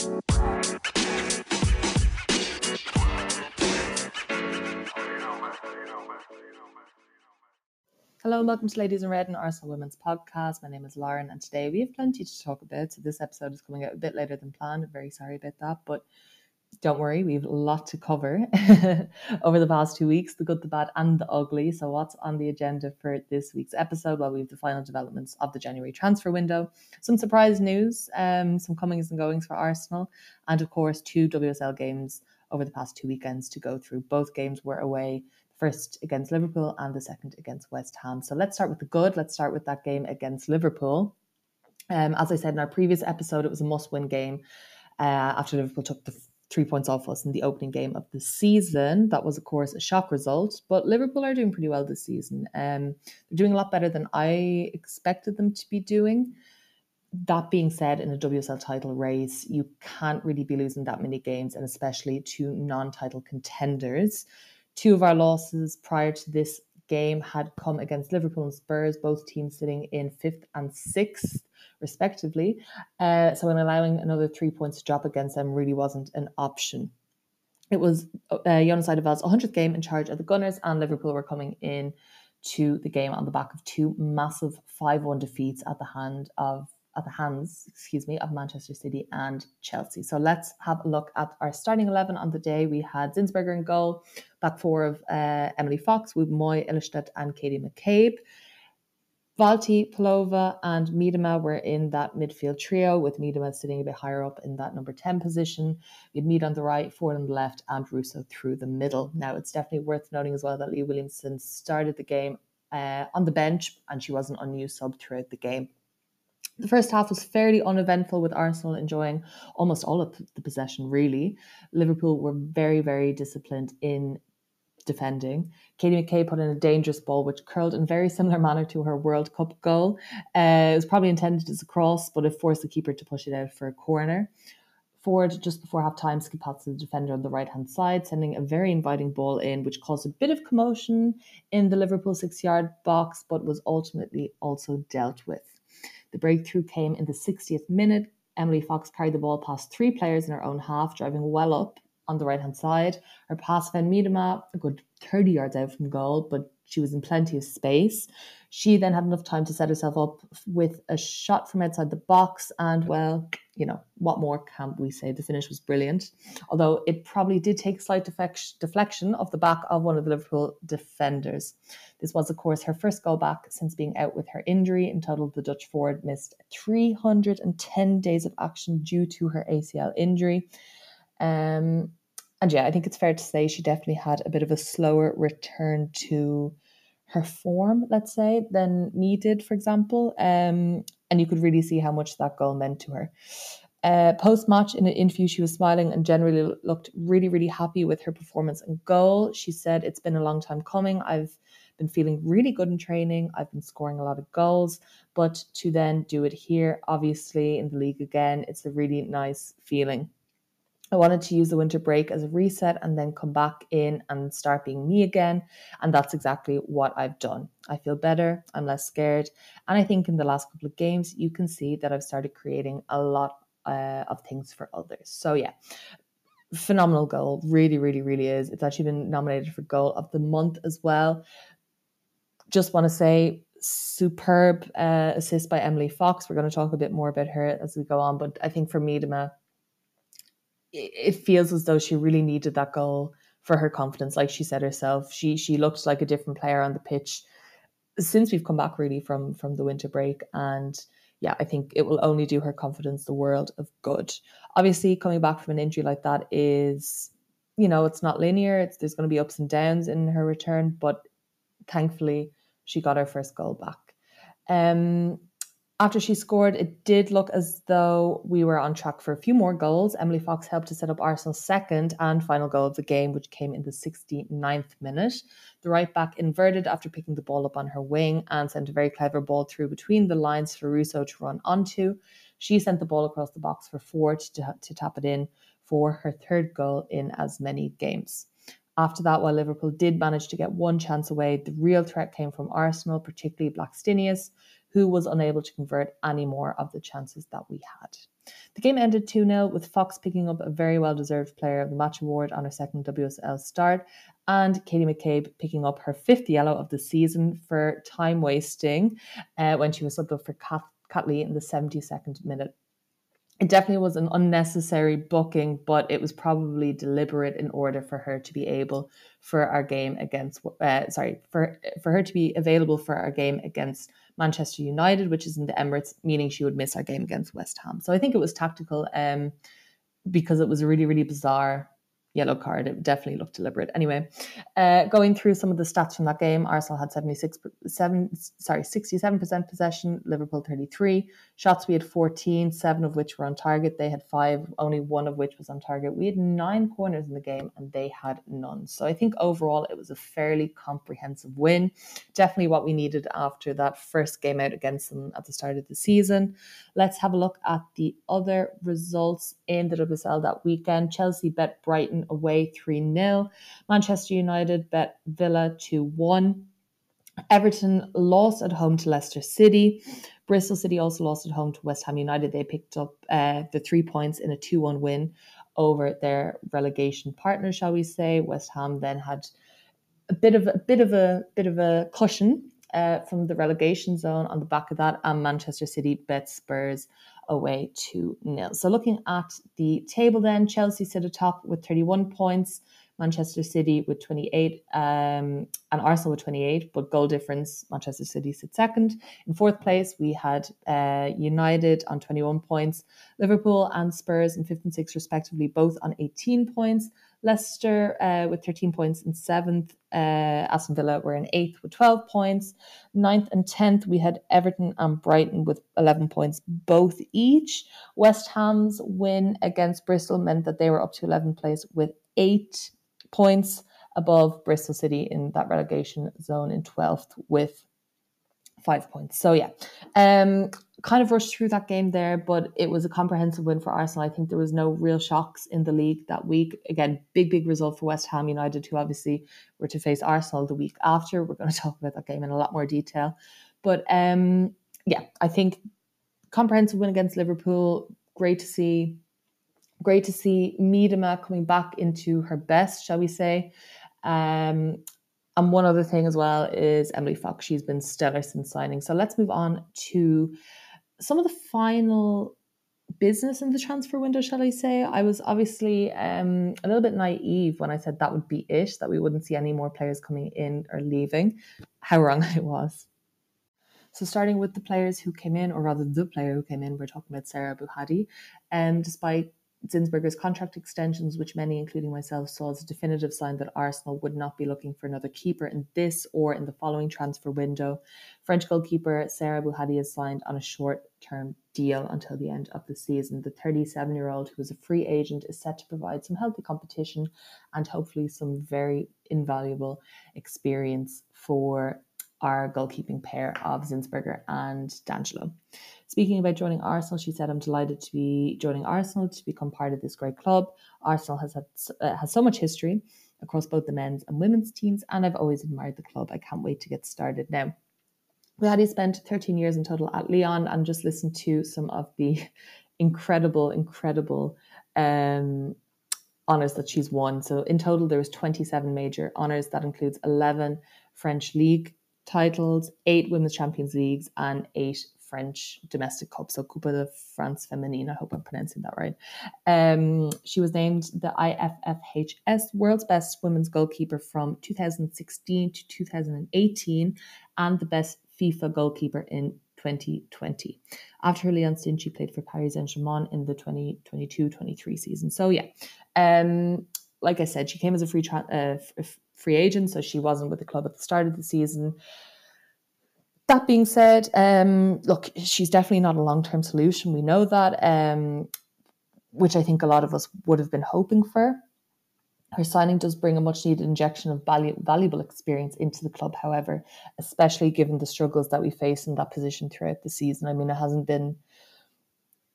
Hello and welcome to Ladies in Red and Arsenal Women's Podcast. My name is Lauren and today we have plenty to talk about. So this episode is coming out a bit later than planned. I'm very sorry about that, but don't worry, we have a lot to cover over the past two weeks the good, the bad, and the ugly. So, what's on the agenda for this week's episode? Well, we have the final developments of the January transfer window, some surprise news, um, some comings and goings for Arsenal, and of course, two WSL games over the past two weekends to go through. Both games were away first against Liverpool and the second against West Ham. So let's start with the good. Let's start with that game against Liverpool. Um, as I said in our previous episode, it was a must win game uh, after Liverpool took the three points off us in the opening game of the season. That was, of course, a shock result, but Liverpool are doing pretty well this season. Um, they're doing a lot better than I expected them to be doing. That being said, in a WSL title race, you can't really be losing that many games, and especially to non title contenders. Two of our losses prior to this game had come against Liverpool and Spurs, both teams sitting in fifth and sixth, respectively. Uh, so, in allowing another three points to drop against them really wasn't an option. It was uh, Jonas Eidevall's 100th game in charge of the Gunners, and Liverpool were coming in to the game on the back of two massive 5 1 defeats at the hand of at the hands, excuse me, of Manchester City and Chelsea. So let's have a look at our starting 11 on the day. We had Zinsberger in goal, back four of uh, Emily Fox, Wubben-Moy, Ilestedt and Katie McCabe. Walti, Pelova, and Miedema were in that midfield trio, with Miedema sitting a bit higher up in that number 10 position. Had Mead on the right, Ford on the left, and Russo through the middle. Now, it's definitely worth noting as well that Leah Williamson started the game uh, on the bench and she was an unused sub throughout the game. The first half was fairly uneventful with Arsenal enjoying almost all of the possession, really. Liverpool were very, very disciplined in defending. Katie McCabe put in a dangerous ball, which curled in very similar manner to her World Cup goal. Uh, it was probably intended as a cross, but it forced the keeper to push it out for a corner. Ford, just before half time, skipped past the defender on the right hand side, sending a very inviting ball in, which caused a bit of commotion in the Liverpool six yard box, but was ultimately also dealt with. The breakthrough came in the 60th minute. Emily Fox carried the ball past three players in her own half, driving well up on the right hand side. Her pass found Miedema a good 30 yards out from goal, but she was in plenty of space. She then had enough time to set herself up with a shot from outside the box, and well, you know, what more can we say? The finish was brilliant, although it probably did take slight deflection off the back of one of the Liverpool defenders. This was, of course, her first goal back since being out with her injury. In total, the Dutch forward missed 310 days of action due to her ACL injury. Um, and yeah, I think it's fair to say she definitely had a bit of a slower return to her form, let's say, than Mead did, for example. Um, and you could really see how much that goal meant to her. Uh, Post match in an interview, she was smiling and generally looked really, really happy with her performance and goal. She said, It's been a long time coming. I've been feeling really good in training. I've been scoring a lot of goals, but to then do it here, obviously, in the league again, it's a really nice feeling. I wanted to use the winter break as a reset and then come back in and start being me again. And that's exactly what I've done. I feel better, I'm less scared. And I think in the last couple of games, you can see that I've started creating a lot uh, of things for others. So, yeah, phenomenal goal. Really, really, really is. It's actually been nominated for goal of the month as well. Just want to say, superb uh, assist by Emily Fox. We're going to talk a bit more about her as we go on. But I think for me, Miedema, it feels as though she really needed that goal for her confidence. Like she said herself, she she looked like a different player on the pitch since we've come back really from from the winter break. And yeah, I think it will only do her confidence the world of good. Obviously, coming back from an injury like that is, you know, it's not linear. It's there's going to be ups and downs in her return, but thankfully she got her first goal back. Um, after she scored, it did look as though we were on track for a few more goals. Emily Fox helped to set up Arsenal's second and final goal of the game, which came in the 69th minute. The right back inverted after picking the ball up on her wing and sent a very clever ball through between the lines for Russo to run onto. She sent the ball across the box for Ford to, to tap it in for her third goal in as many games. After that, while Liverpool did manage to get one chance away, the real threat came from Arsenal, particularly Blackstenius, who was unable to convert any more of the chances that we had. The game ended 2 0 with Fox picking up a very well deserved Player of the Match award on her second WSL start, and Katie McCabe picking up her fifth yellow of the season for time wasting uh, when she was subbed up for Kat, Catley in the 72nd minute it definitely was an unnecessary booking, but it was probably deliberate in order for her to be able for our game against, uh, sorry, for for her to be available for our game against Manchester United, which is in the Emirates, meaning she would miss our game against West Ham. So I think it was tactical, um, because it was a really really bizarre yellow card. It definitely looked deliberate. Anyway, uh, going through some of the stats from that game, Arsenal had 76, seven, sorry, 67% possession, Liverpool 33. Shots we had 14, seven of which were on target. They had five, only one of which was on target. We had nine corners in the game and they had none. So I think overall it was a fairly comprehensive win. Definitely what we needed after that first game out against them at the start of the season. Let's have a look at the other results in the WSL that weekend. Chelsea bet Brighton away 3 0. Manchester United bet Villa 2 1. Everton lost at home to Leicester City. Bristol City also lost at home to West Ham United. They picked up uh, the three points in a 2 1 win over their relegation partner, shall we say. West Ham then had a bit of a bit of a bit of a cushion uh, from the relegation zone on the back of that, and Manchester City bet Spurs away to nil. So looking at the table, then Chelsea sit atop with 31 points. Manchester City with 28 um, and Arsenal with 28, but goal difference, Manchester City sit second. In fourth place, we had uh, United on 21 points, Liverpool and Spurs in fifth and sixth, respectively, both on 18 points. Leicester uh, with 13 points in seventh. Uh, Aston Villa were in eighth with 12 points. Ninth and 10th, we had Everton and Brighton with 11 points both each. West Ham's win against Bristol meant that they were up to 11th place with eight points above Bristol City in that relegation zone in 12th with five points. So yeah, um, kind of rushed through that game there, but it was a comprehensive win for Arsenal. I think there was no real shocks in the league that week. Again, big big result for West Ham United, who obviously were to face Arsenal the week after. We're going to talk about that game in a lot more detail, but um, yeah, I think comprehensive win against Liverpool. Great to see. Great to see Miedema coming back into her best, shall we say. Um, and one other thing as well is Emily Fox. She's been stellar since signing. So let's move on to some of the final business in the transfer window, shall I say? I was obviously um, a little bit naive when I said that would be it, that we wouldn't see any more players coming in or leaving. How wrong I was. So, starting with the players who came in, or rather the player who came in, we're talking about Sarah Bouhaddi. And um, despite Zinsberger's contract extensions, which many, including myself, saw as a definitive sign that Arsenal would not be looking for another keeper in this or in the following transfer window. French goalkeeper Sarah Bouhaddi is signed on a short term deal until the end of the season. The 37 year old, who is a free agent, is set to provide some healthy competition and hopefully some very invaluable experience for our goalkeeping pair of Zinsberger and D'Angelo. Speaking about joining Arsenal, she said, "I'm delighted to be joining Arsenal to become part of this great club. Arsenal has had uh, has so much history across both the men's and women's teams, and I've always admired the club. I can't wait to get started now." Bouhaddi spent 13 years in total at Lyon and just listened to some of the incredible, incredible um, honors that she's won. So in total, there was 27 major honors. That includes 11 French league titles, eight Women's Champions Leagues, and eight French domestic cups, so Coupe de France Feminine. I hope I'm pronouncing that right. Um, she was named the IFFHS World's Best Women's Goalkeeper from 2016 to 2018 and the best FIFA goalkeeper in 2020. After her Lyon stint, she played for Paris Saint Germain in the 2022 23 season. So, yeah, um, like I said, she came as a free tra- uh, free agent, so she wasn't with the club at the start of the season. That being said, um, look, she's definitely not a long term solution. We know that, um, which I think a lot of us would have been hoping for. Her signing does bring a much needed injection of value, valuable experience into the club, however, especially given the struggles that we face in that position throughout the season. I mean, it hasn't been,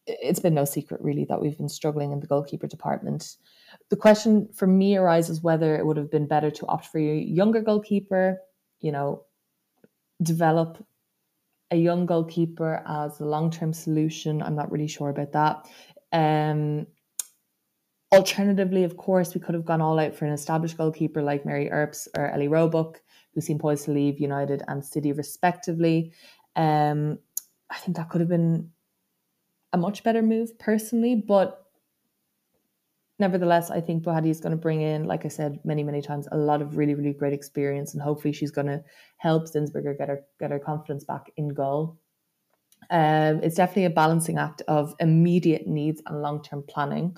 it's been no secret really that we've been struggling in the goalkeeper department. The question for me arises whether it would have been better to opt for a younger goalkeeper, you know, develop a young goalkeeper as a long term solution. I'm not really sure about that. Um, alternatively, of course, we could have gone all out for an established goalkeeper like Mary Earps or Ellie Roebuck, who seem poised to leave United and City respectively. Um, I think that could have been a much better move personally, but nevertheless, I think Bouhaddi is going to bring in, like I said many, many times, a lot of really, really great experience, and hopefully she's going to help Zinsberger get her get her confidence back in goal. Um, it's definitely a balancing act of immediate needs and long term planning,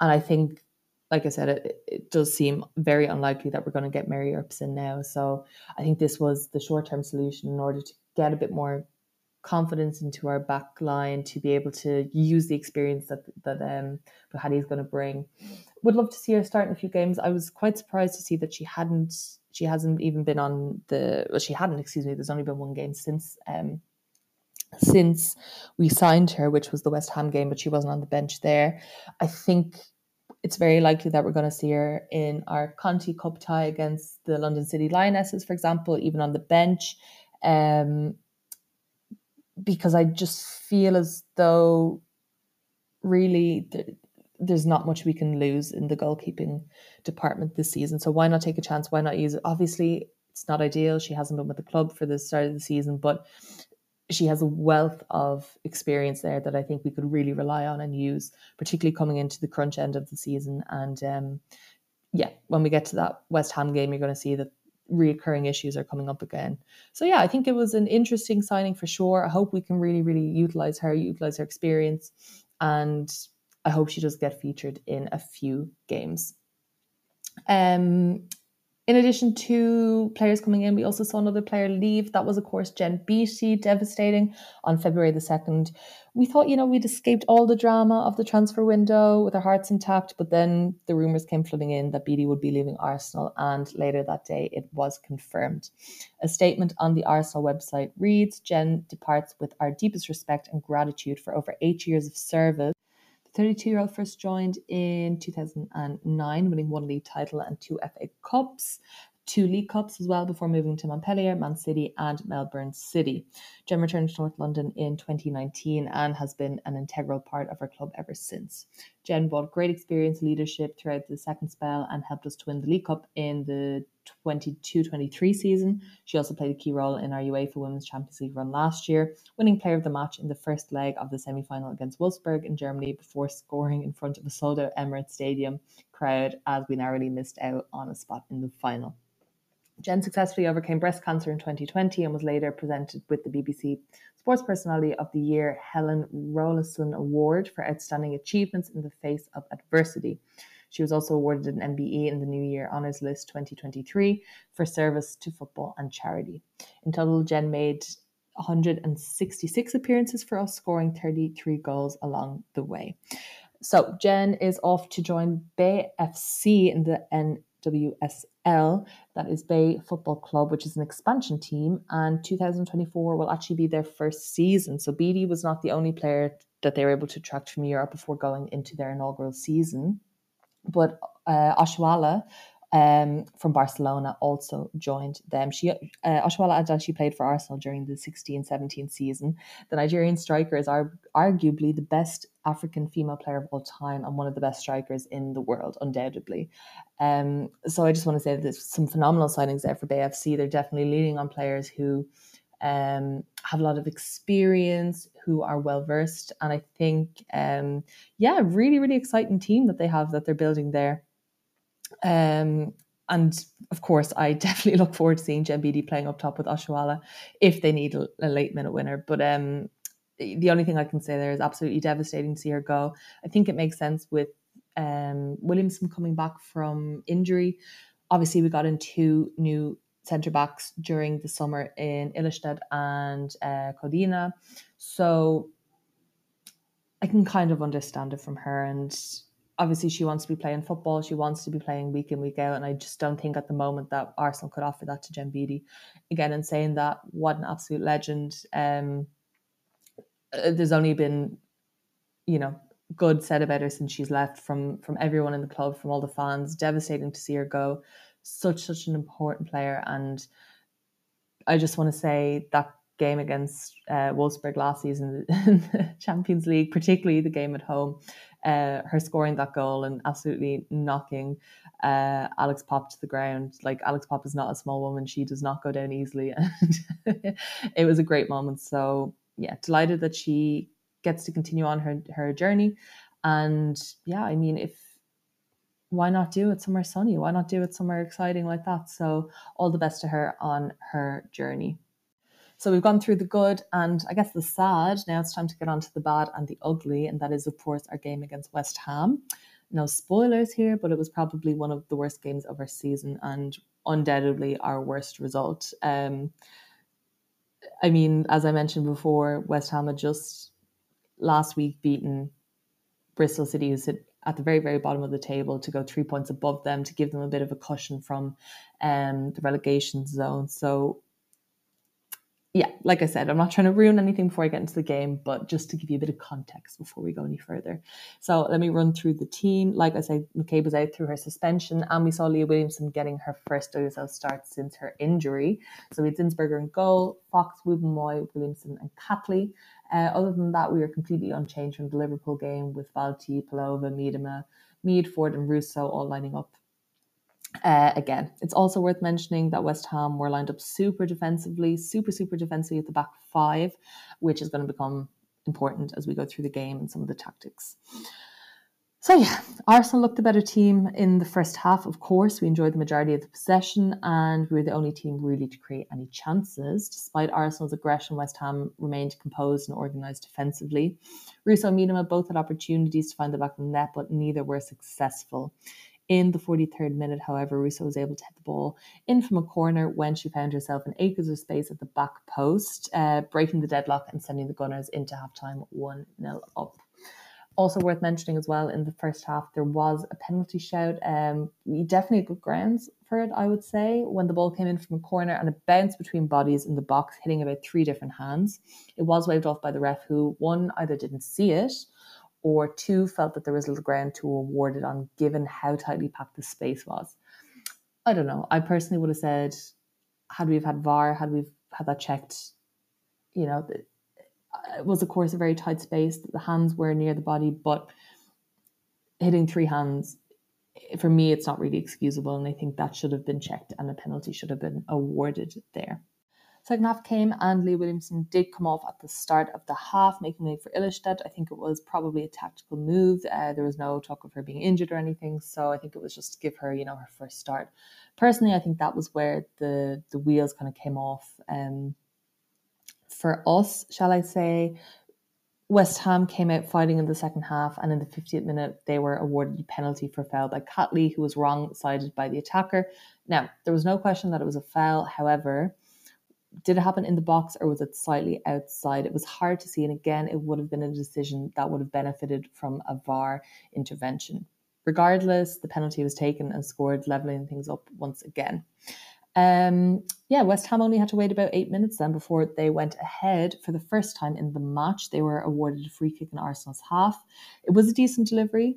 and I think, like I said, it, it does seem very unlikely that we're going to get Mary Earps in now. So I think this was the short term solution in order to get a bit more confidence into our back line to be able to use the experience that that um Bouhaddi is going to bring. Would love to see her start in a few games. I was quite surprised to see that she hadn't she hasn't even been on the well she hadn't excuse me there's only been one game since um since we signed her which was the West Ham game but she wasn't on the bench there. I think it's very likely that we're going to see her in our Conti Cup tie against the London City Lionesses, for example, even on the bench. Um, because I just feel as though really th- there's not much we can lose in the goalkeeping department this season. So why not take a chance? Why not use it? Obviously, it's not ideal. She hasn't been with the club for the start of the season, but she has a wealth of experience there that I think we could really rely on and use, particularly coming into the crunch end of the season. And um, yeah, when we get to that West Ham game, you're going to see that reoccurring issues are coming up again. So yeah, I think it was an interesting signing for sure. I hope we can really, really utilize her, utilize her experience, and I hope she does get featured in a few games. Um, in addition to players coming in, we also saw another player leave. That was, of course, Jen Beattie, devastating on February the 2nd. We thought, you know, we'd escaped all the drama of the transfer window with our hearts intact, but then the rumours came flooding in that Beattie would be leaving Arsenal, and later that day it was confirmed. A statement on the Arsenal website reads Jen departs with our deepest respect and gratitude for over eight years of service 32 year old first joined in 2009, winning one league title and two FA Cups two League Cups as well before moving to Montpellier, Man City, and Melbourne City. Jen returned to North London in 2019 and has been an integral part of our club ever since. Jen brought great experience, leadership throughout the second spell, and helped us to win the League Cup in the 22-23 season. She also played a key role in our UEFA Women's Champions League run last year, winning player of the match in the first leg of the semi-final against Wolfsburg in Germany before scoring in front of a sold-out Emirates Stadium crowd as we narrowly missed out on a spot in the final. Jen successfully overcame breast cancer in 2020 and was later presented with the BBC Sports Personality of the Year Helen Rollason Award for outstanding achievements in the face of adversity. She was also awarded an MBE in the New Year Honours List 2023 for service to football and charity. In total, Jen made 166 appearances for us, scoring 33 goals along the way. So Jen is off to join Bay FC in the NWSL, that is Bay Football Club, which is an expansion team, and 2024 will actually be their first season. So Beattie was not the only player that they were able to attract from Europe before going into their inaugural season, but uh, um, from Barcelona also joined them. She uh, had actually played for Arsenal during the 16-17 season. The Nigerian striker is ar- arguably the best African female player of all time and one of the best strikers in the world, undoubtedly. Um, so I just want to say that there's some phenomenal signings there for Bay FC. They're definitely leaning on players who um, have a lot of experience, who are well versed, and I think, um, yeah, really, really exciting team that they have that they're building there. Um, and of course, I definitely look forward to seeing Beattie playing up top with Oshoala if they need a, a late minute winner. But um, the only thing I can say there is absolutely devastating to see her go. I think it makes sense with um, Williamson coming back from injury. Obviously, we got in two new centre backs during the summer in Ilestedt and uh, Codina. So I can kind of understand it from her. And obviously she wants to be playing football. She wants to be playing week in, week out. And I just don't think at the moment that Arsenal could offer that to Jen Beattie. Again, in saying that, what an absolute legend. Um, uh, there's only been, you know, good said about her since she's left from from everyone in the club, from all the fans. Devastating to see her go. Such such an important player, and I just want to say that game against uh, Wolfsburg last season in the Champions League, particularly the game at home. Uh, her scoring that goal and absolutely knocking uh, Alex Popp to the ground. Like Alex Popp is not a small woman; she does not go down easily, and it was a great moment. So yeah, delighted that she gets to continue on her her journey. And yeah, I mean, if why not do it somewhere sunny? Why not do it somewhere exciting like that? So all the best to her on her journey. So we've gone through the good and I guess the sad. Now it's time to get on to the bad and the ugly, and that is of course our game against West Ham. No spoilers here, but it was probably one of the worst games of our season and undoubtedly our worst result. Um, I mean, as I mentioned before, West Ham had just last week beaten Bristol City, who's at the very, very bottom of the table, to go three points above them to give them a bit of a cushion from um, the relegation zone. So yeah, like I said, I'm not trying to ruin anything before I get into the game, but just to give you a bit of context before we go any further. So let me run through the team. Like I said, McCabe was out through her suspension, and we saw Leah Williamson getting her first WSL start since her injury. So we had Zinsberger in goal, Fox, Wubben-Moy, Williamson, and Catley. Uh, other than that, we were completely unchanged from the Liverpool game with Walti, Pelova, Miedema, Mead, Ford, and Russo all lining up uh, again, it's also worth mentioning that West Ham were lined up super defensively, super, super defensively at the back five, which is going to become important as we go through the game and some of the tactics. So, yeah, Arsenal looked the better team in the first half. Of course, we enjoyed the majority of the possession and we were the only team really to create any chances. Despite Arsenal's aggression, West Ham remained composed and organised defensively. Russo and Miedema both had opportunities to find the back of the net, but neither were successful. In the 43rd minute, however, Russo was able to hit the ball in from a corner when she found herself in acres of space at the back post, uh, breaking the deadlock and sending the Gunners into halftime 1 0 up. Also worth mentioning as well, in the first half, there was a penalty shout. Um, we definitely good grounds for it, I would say, when the ball came in from a corner and it bounced between bodies in the box, hitting about three different hands. It was waved off by the ref, who one either didn't see it or two felt that there was little ground to award it on given how tightly packed the space was. I don't know. I personally would have said, had we have had VAR, had we had that checked, you know, uh, it was of course a very tight space. The hands were near the body, but hitting three hands, eh, for me, it's not really excusable, and I think that should have been checked, and a penalty should have been awarded there. Second half came and Leah Williamson did come off at the start of the half, making way for Ilestedt. I think it was probably a tactical move. Uh, there was no talk of her being injured or anything, so I think it was just to give her, you know, her first start. Personally, I think that was where the the wheels kind of came off. Um, for us, shall I say, West Ham came out fighting in the second half, and in the 50th minute, they were awarded a penalty for foul by Catley, who was wrong sided by the attacker. Now, there was no question that it was a foul. However, did it happen in the box or was it slightly outside? It was hard to see. And again, it would have been a decision that would have benefited from a VAR intervention. Regardless, the penalty was taken and scored, leveling things up once again. Um, yeah, West Ham only had to wait about eight minutes then before they went ahead for the first time in the match. They were awarded a free kick in Arsenal's half. It was a decent delivery.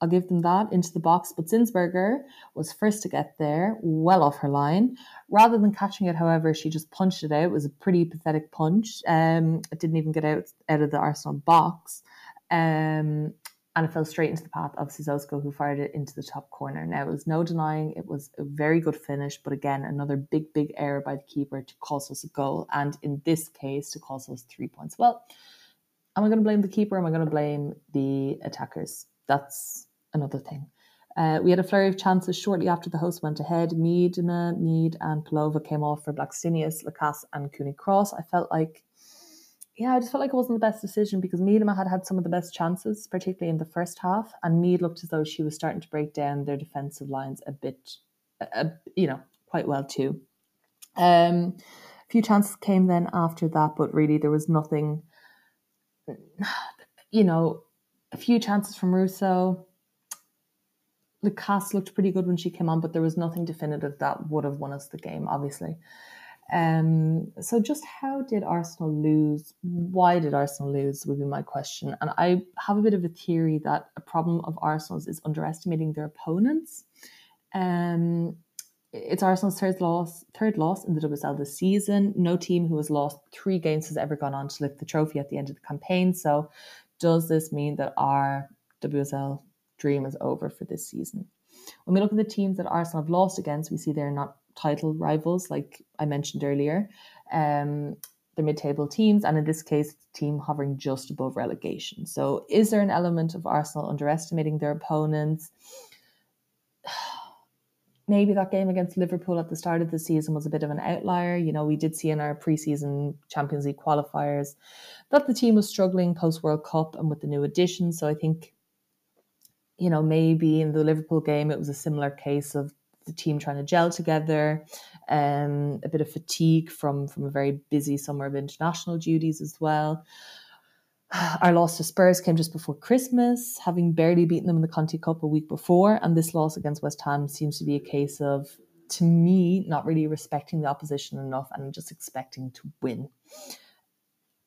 I'll give them that into the box. But Zinsberger was first to get there, well off her line. Rather than catching it, however, she just punched it out. It was a pretty pathetic punch. Um, it didn't even get out out of the Arsenal box. Um, and it fell straight into the path of Cissoko, who fired it into the top corner. Now, it was no denying it was a very good finish, but again, another big, big error by the keeper to cost us a goal, and in this case, to cost us three points. Well, am I going to blame the keeper? Am I going to blame the attackers? That's another thing. Uh, we had a flurry of chances shortly after the host went ahead. Mead, Mead, and Pelova came off for Blackstenius, Lacasse, and Cooney Cross. I felt like, yeah, I just felt like it wasn't the best decision because Miedema had had some of the best chances, particularly in the first half, and Mead looked as though she was starting to break down their defensive lines a bit, you know, quite well too. Um, a few chances came then after that, but really there was nothing, you know, a few chances from Russo Lacasse looked pretty good when she came on, but there was nothing definitive that would have won us the game, obviously. Um, so just how did Arsenal lose? Why did Arsenal lose would be my question. And I have a bit of a theory that a problem of Arsenal's is underestimating their opponents. Um, it's Arsenal's third loss, third loss in the WSL this season. No team who has lost three games has ever gone on to lift the trophy at the end of the campaign. So, does this mean that our WSL dream is over for this season? When we look at the teams that Arsenal have lost against, we see they're not title rivals, like I mentioned earlier. Um, the mid-table teams, and in this case, the team hovering just above relegation. So, is there an element of Arsenal underestimating their opponents? maybe that game against Liverpool at the start of the season was a bit of an outlier. You know, we did see in our preseason Champions League qualifiers that the team was struggling post World Cup and with the new additions. So I think, you know, maybe in the Liverpool game, it was a similar case of the team trying to gel together, um, a bit of fatigue from from a very busy summer of international duties as well. Our loss to Spurs came just before Christmas, having barely beaten them in the Conti Cup a week before. And this loss against West Ham seems to be a case of, to me, not really respecting the opposition enough and just expecting to win.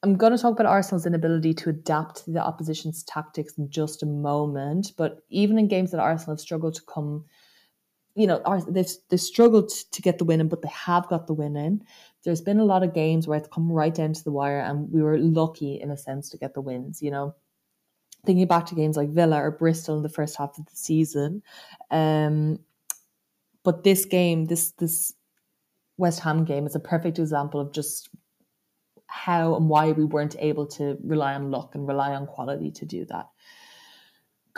I'm going to talk about Arsenal's inability to adapt to the opposition's tactics in just a moment. But even in games that Arsenal have struggled to come you know, they've they've struggled to get the win in, but they have got the win in. There's been a lot of games where it's come right down to the wire, and we were lucky in a sense to get the wins. You know, thinking back to games like Villa or Bristol in the first half of the season, um, but this game, this this West Ham game, is a perfect example of just how and why we weren't able to rely on luck and rely on quality to do that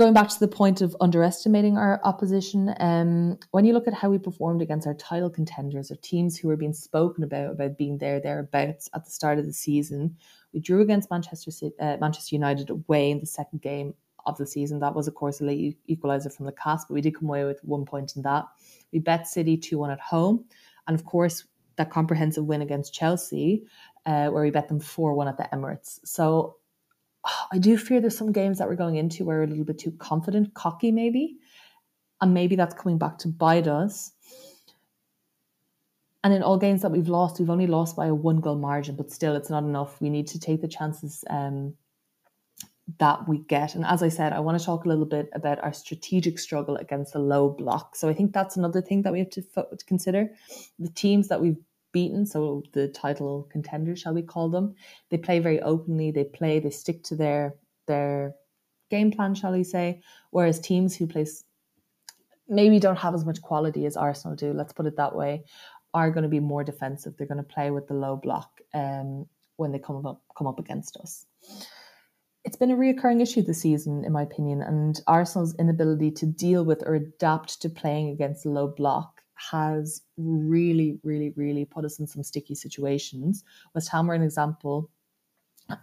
going back to the point of underestimating our opposition, um, when you look at how we performed against our title contenders or teams who were being spoken about about being there thereabouts at the start of the season, we drew against Manchester uh, Manchester United away in the second game of the season. That was, of course, a late equaliser from Lacasse, but we did come away with one point in that. We bet City two one at home, and of course that comprehensive win against Chelsea, uh, where we bet them four one at the Emirates. So I do fear there's some games that we're going into where we're a little bit too confident, cocky maybe, and maybe that's coming back to bite us. And in all games that we've lost, we've only lost by a one goal margin, but still, it's not enough. We need to take the chances um, that we get. And as I said, I want to talk a little bit about our strategic struggle against the low block. So I think that's another thing that we have to, to consider. The teams that we've beaten, so the title contenders, shall we call them, they play very openly. They play, they stick to their their game plan, shall we say. Whereas teams who play maybe don't have as much quality as Arsenal do, let's put it that way, are going to be more defensive. They're going to play with the low block um, when they come up come up against us. It's been a reoccurring issue this season, in my opinion, and Arsenal's inability to deal with or adapt to playing against low block has really, really, really put us in some sticky situations. West Ham were an example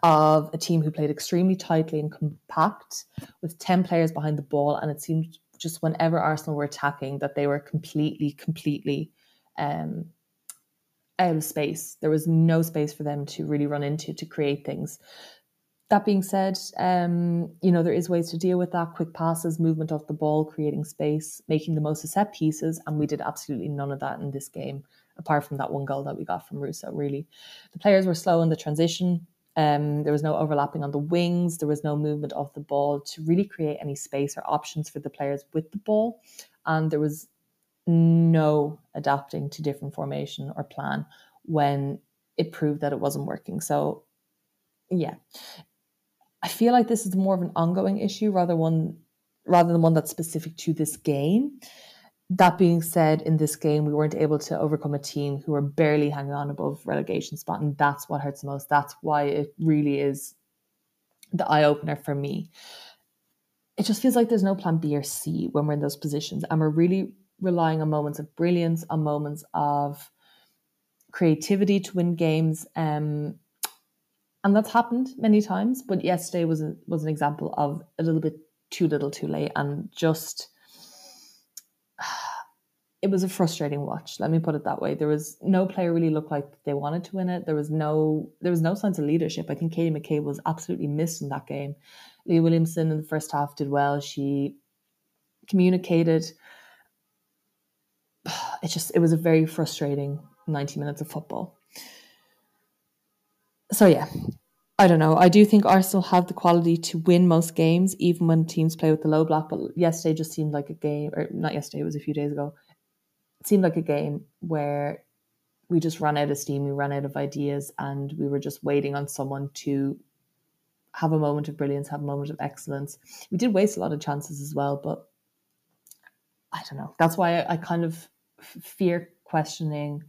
of a team who played extremely tightly and compact with 10 players behind the ball. And it seemed just whenever Arsenal were attacking that they were completely, completely um, out of space. There was no space for them to really run into to create things that being said, um, you know, there is ways to deal with that. Quick passes, movement off the ball, creating space, making the most of set pieces. And we did absolutely none of that in this game, apart from that one goal that we got from Russo, really. The players were slow in the transition. Um, there was no overlapping on the wings. There was no movement of the ball to really create any space or options for the players with the ball. And there was no adapting to different formation or plan when it proved that it wasn't working. So yeah, I feel like this is more of an ongoing issue rather one rather than one that's specific to this game. That being said, in this game, we weren't able to overcome a team who were barely hanging on above relegation spot, and that's what hurts the most. That's why it really is the eye opener for me. It just feels like there's no plan B or C when we're in those positions, and we're really relying on moments of brilliance, on moments of creativity to win games. Um, and that's happened many times. But yesterday was a, was an example of a little bit too little, too late, and just it was a frustrating watch. Let me put it that way. There was no player really looked like they wanted to win it. There was no there was no sense of leadership. I think Katie McCabe was absolutely missed in that game. Leah Williamson in the first half did well. She communicated. It just it was a very frustrating 90 minutes of football so yeah, I don't know. I do think Arsenal have the quality to win most games, even when teams play with the low block. But yesterday just seemed like a game, or not yesterday, it was a few days ago. it seemed like a game where we just ran out of steam, we ran out of ideas, and we were just waiting on someone to have a moment of brilliance, have a moment of excellence. We did waste a lot of chances as well, but I don't know. That's why I, I kind of fear questioning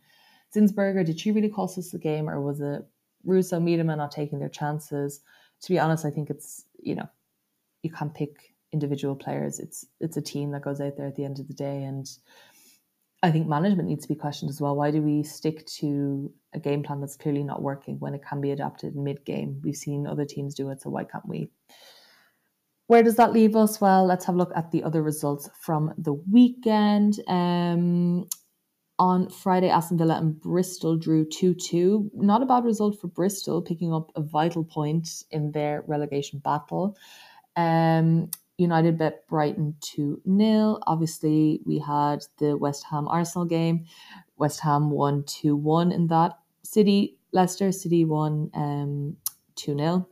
Zinsberger. Did she really cost us the game, or was it Russo, Miedema not taking their chances? To be honest, I think it's you know you can't pick individual players. It's it's a team that goes out there at the end of the day, and I think management needs to be questioned as well. Why do we stick to a game plan that's clearly not working when it can be adapted mid game? We've seen other teams do it, so why can't we? Where does that leave us? Well, let's have a look at the other results from the weekend. Um, on Friday, Aston Villa and Bristol drew 2 2. Not a bad result for Bristol, picking up a vital point in their relegation battle. Um, United bet Brighton 2 0. Obviously, we had the West Ham Arsenal game. West Ham won 2 1 in that. City, Leicester City won um, 2 0.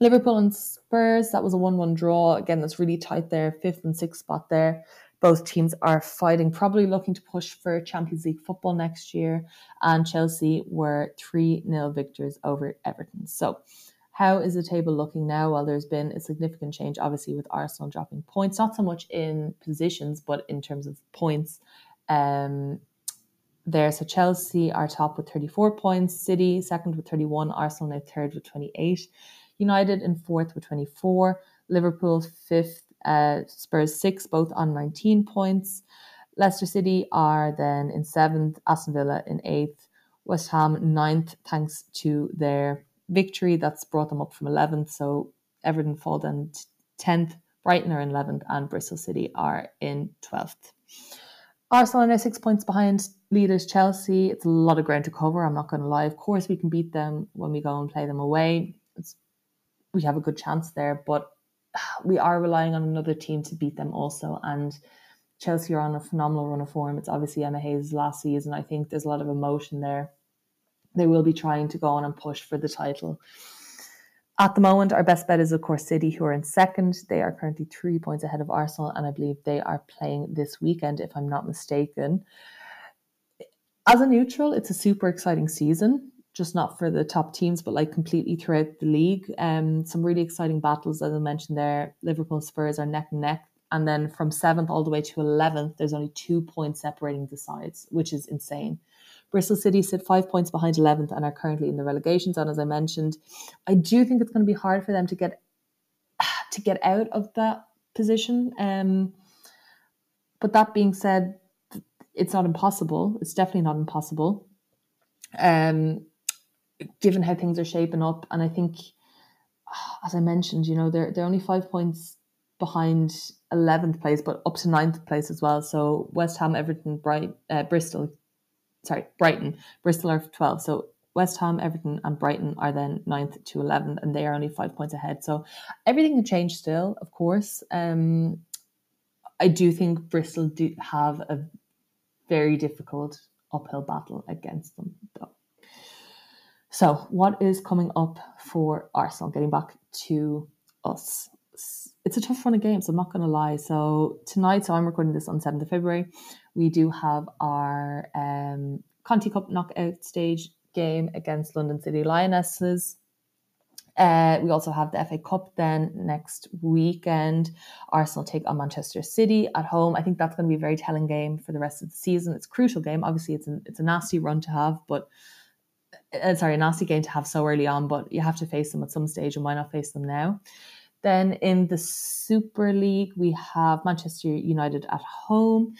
Liverpool and Spurs, that was a 1 1 draw. Again, that's really tight there, fifth and sixth spot there. Both teams are fighting, probably looking to push for Champions League football next year. And Chelsea were 3 0 victors over Everton. So, how is the table looking now? Well, there's been a significant change, obviously, with Arsenal dropping points, not so much in positions, but in terms of points. Um, there, so Chelsea are top with 34 points, City second with 31, Arsenal now third with 28, United in fourth with 24, Liverpool fifth, uh, Spurs six, both on 19 points. Leicester City are then in seventh, Aston Villa in eighth, West Ham ninth, thanks to their victory that's brought them up from 11th. So Everton fall down 10th, Brighton are in 11th, and Bristol City are in 12th. Arsenal are now six points behind leaders Chelsea. It's a lot of ground to cover. I'm not going to lie. Of course, we can beat them when we go and play them away. It's, we have a good chance there, but we are relying on another team to beat them also. And Chelsea are on a phenomenal run of form. It's obviously Emma Hayes' last season. I think there's a lot of emotion there they will be trying to go on and push for the title. At the moment, our best bet is, of course, City, who are in second. They are currently three points ahead of Arsenal, and I believe they are playing this weekend, if I'm not mistaken. As a neutral, it's a super exciting season, just not for the top teams, but like completely throughout the league. Um, some really exciting battles, as I mentioned there. Liverpool Spurs are neck and neck. And then from seventh all the way to 11th, there's only two points separating the sides, which is insane. Bristol City sit five points behind 11th and are currently in the relegation zone, as I mentioned. I do think it's going to be hard for them to get to get out of that position. Um, but that being said, it's not impossible. It's definitely not impossible. Um, given how things are shaping up, and I think, as I mentioned, you know, they're they're only five points behind 11th place, but up to 9th place as well. So West Ham, Everton, Bright, uh, Bristol, sorry, Brighton. Bristol are 12. So West Ham, Everton, and Brighton are then 9th to 11th, and they are only five points ahead. So everything can change still, of course. Um, I do think Bristol do have a very difficult uphill battle against them, though. So, what is coming up for Arsenal? Getting back to us. It's a tough run of games, I'm not going to lie. So, tonight, so I'm recording this on 7th of February we do have our um, Conti Cup knockout stage game against London City Lionesses. Uh, we also have the FA Cup then next weekend. Arsenal take on Manchester City at home. I think that's going to be a very telling game for the rest of the season. It's a crucial game. Obviously, it's, an, it's a nasty run to have, but uh, sorry, a nasty game to have so early on, but you have to face them at some stage and why not face them now? Then in the Super League, we have Manchester United at home,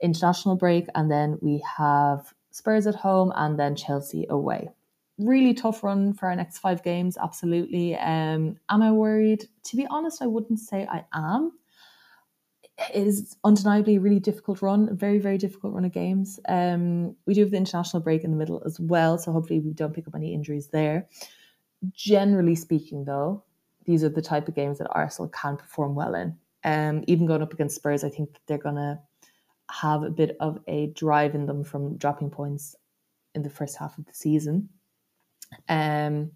international break, and then we have Spurs at home and then Chelsea away. Really tough run for our next five games, absolutely. Um, am I worried? To be honest, I wouldn't say I am. It is undeniably a really difficult run, a very, very difficult run of games. Um, we do have the international break in the middle as well, so hopefully we don't pick up any injuries there. Generally speaking, though, these are the type of games that Arsenal can perform well in. Um, even going up against Spurs, I think they're going to have a bit of a drive in them from dropping points in the first half of the season. Um,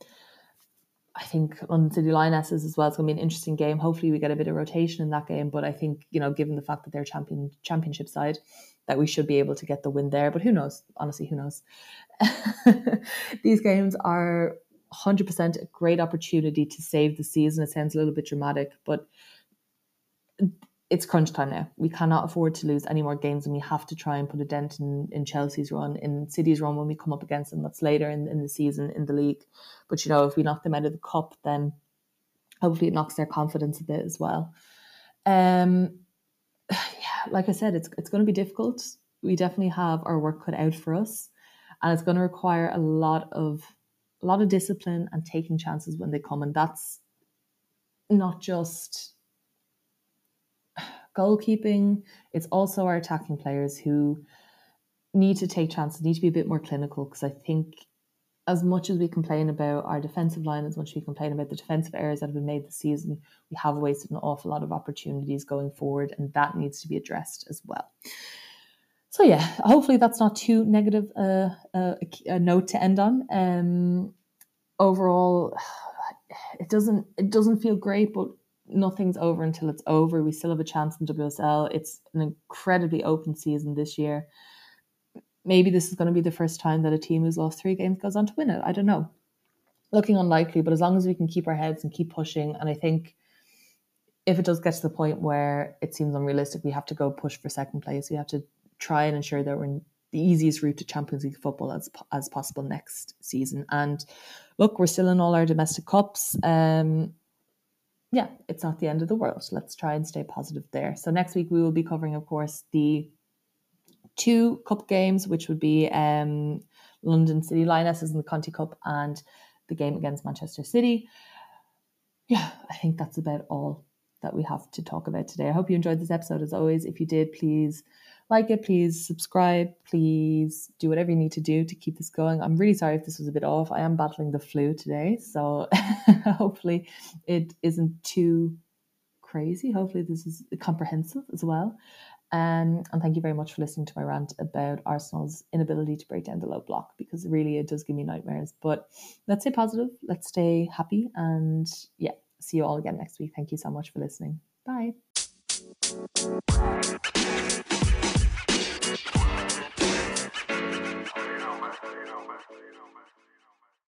I think on City Lionesses as well, it's going to be an interesting game. Hopefully, we get a bit of rotation in that game. But I think you know, given the fact that they're champion championship side, that we should be able to get the win there. But who knows? Honestly, who knows? These games are 100% a great opportunity to save the season. It sounds a little bit dramatic, but it's crunch time now. We cannot afford to lose any more games, and we have to try and put a dent in, in Chelsea's run, in City's run when we come up against them. That's later in, in the season in the league. But you know, if we knock them out of the cup, then hopefully it knocks their confidence a bit as well. Um, yeah, like I said, it's it's going to be difficult. We definitely have our work cut out for us, and it's going to require a lot of a lot of discipline and taking chances when they come, and that's not just goalkeeping. It's also our attacking players who need to take chances, need to be a bit more clinical because I think as much as we complain about our defensive line, as much as we complain about the defensive errors that have been made this season, we have wasted an awful lot of opportunities going forward, and that needs to be addressed as well. So yeah, hopefully that's not too negative uh, uh, a, note to end on. Um, overall, it doesn't it doesn't feel great, but nothing's over until it's over. We still have a chance in WSL. It's an incredibly open season this year. Maybe this is going to be the first time that a team who's lost three games goes on to win it. I don't know. Looking unlikely, but as long as we can keep our heads and keep pushing, and I think if it does get to the point where it seems unrealistic, we have to go push for second place. We have to try and ensure that we're in the easiest route to Champions League football as as possible next season. And look, we're still in all our domestic cups. Um, yeah, it's not the end of the world. Let's try and stay positive there. So next week we will be covering, of course, the two cup games, which would be um, London City Lionesses in the Conti Cup and the game against Manchester City. Yeah, I think that's about all that we have to talk about today. I hope you enjoyed this episode. As always, if you did, please like it, please subscribe, please do whatever you need to do to keep this going. I'm really sorry if this was a bit off. I am battling the flu today, so hopefully it isn't too crazy. Hopefully this is comprehensive as well. Um, and thank you very much for listening to my rant about Arsenal's inability to break down the low block because really it does give me nightmares. But let's stay positive, let's stay happy, and yeah, see you all again next week. Thank you so much for listening. Bye.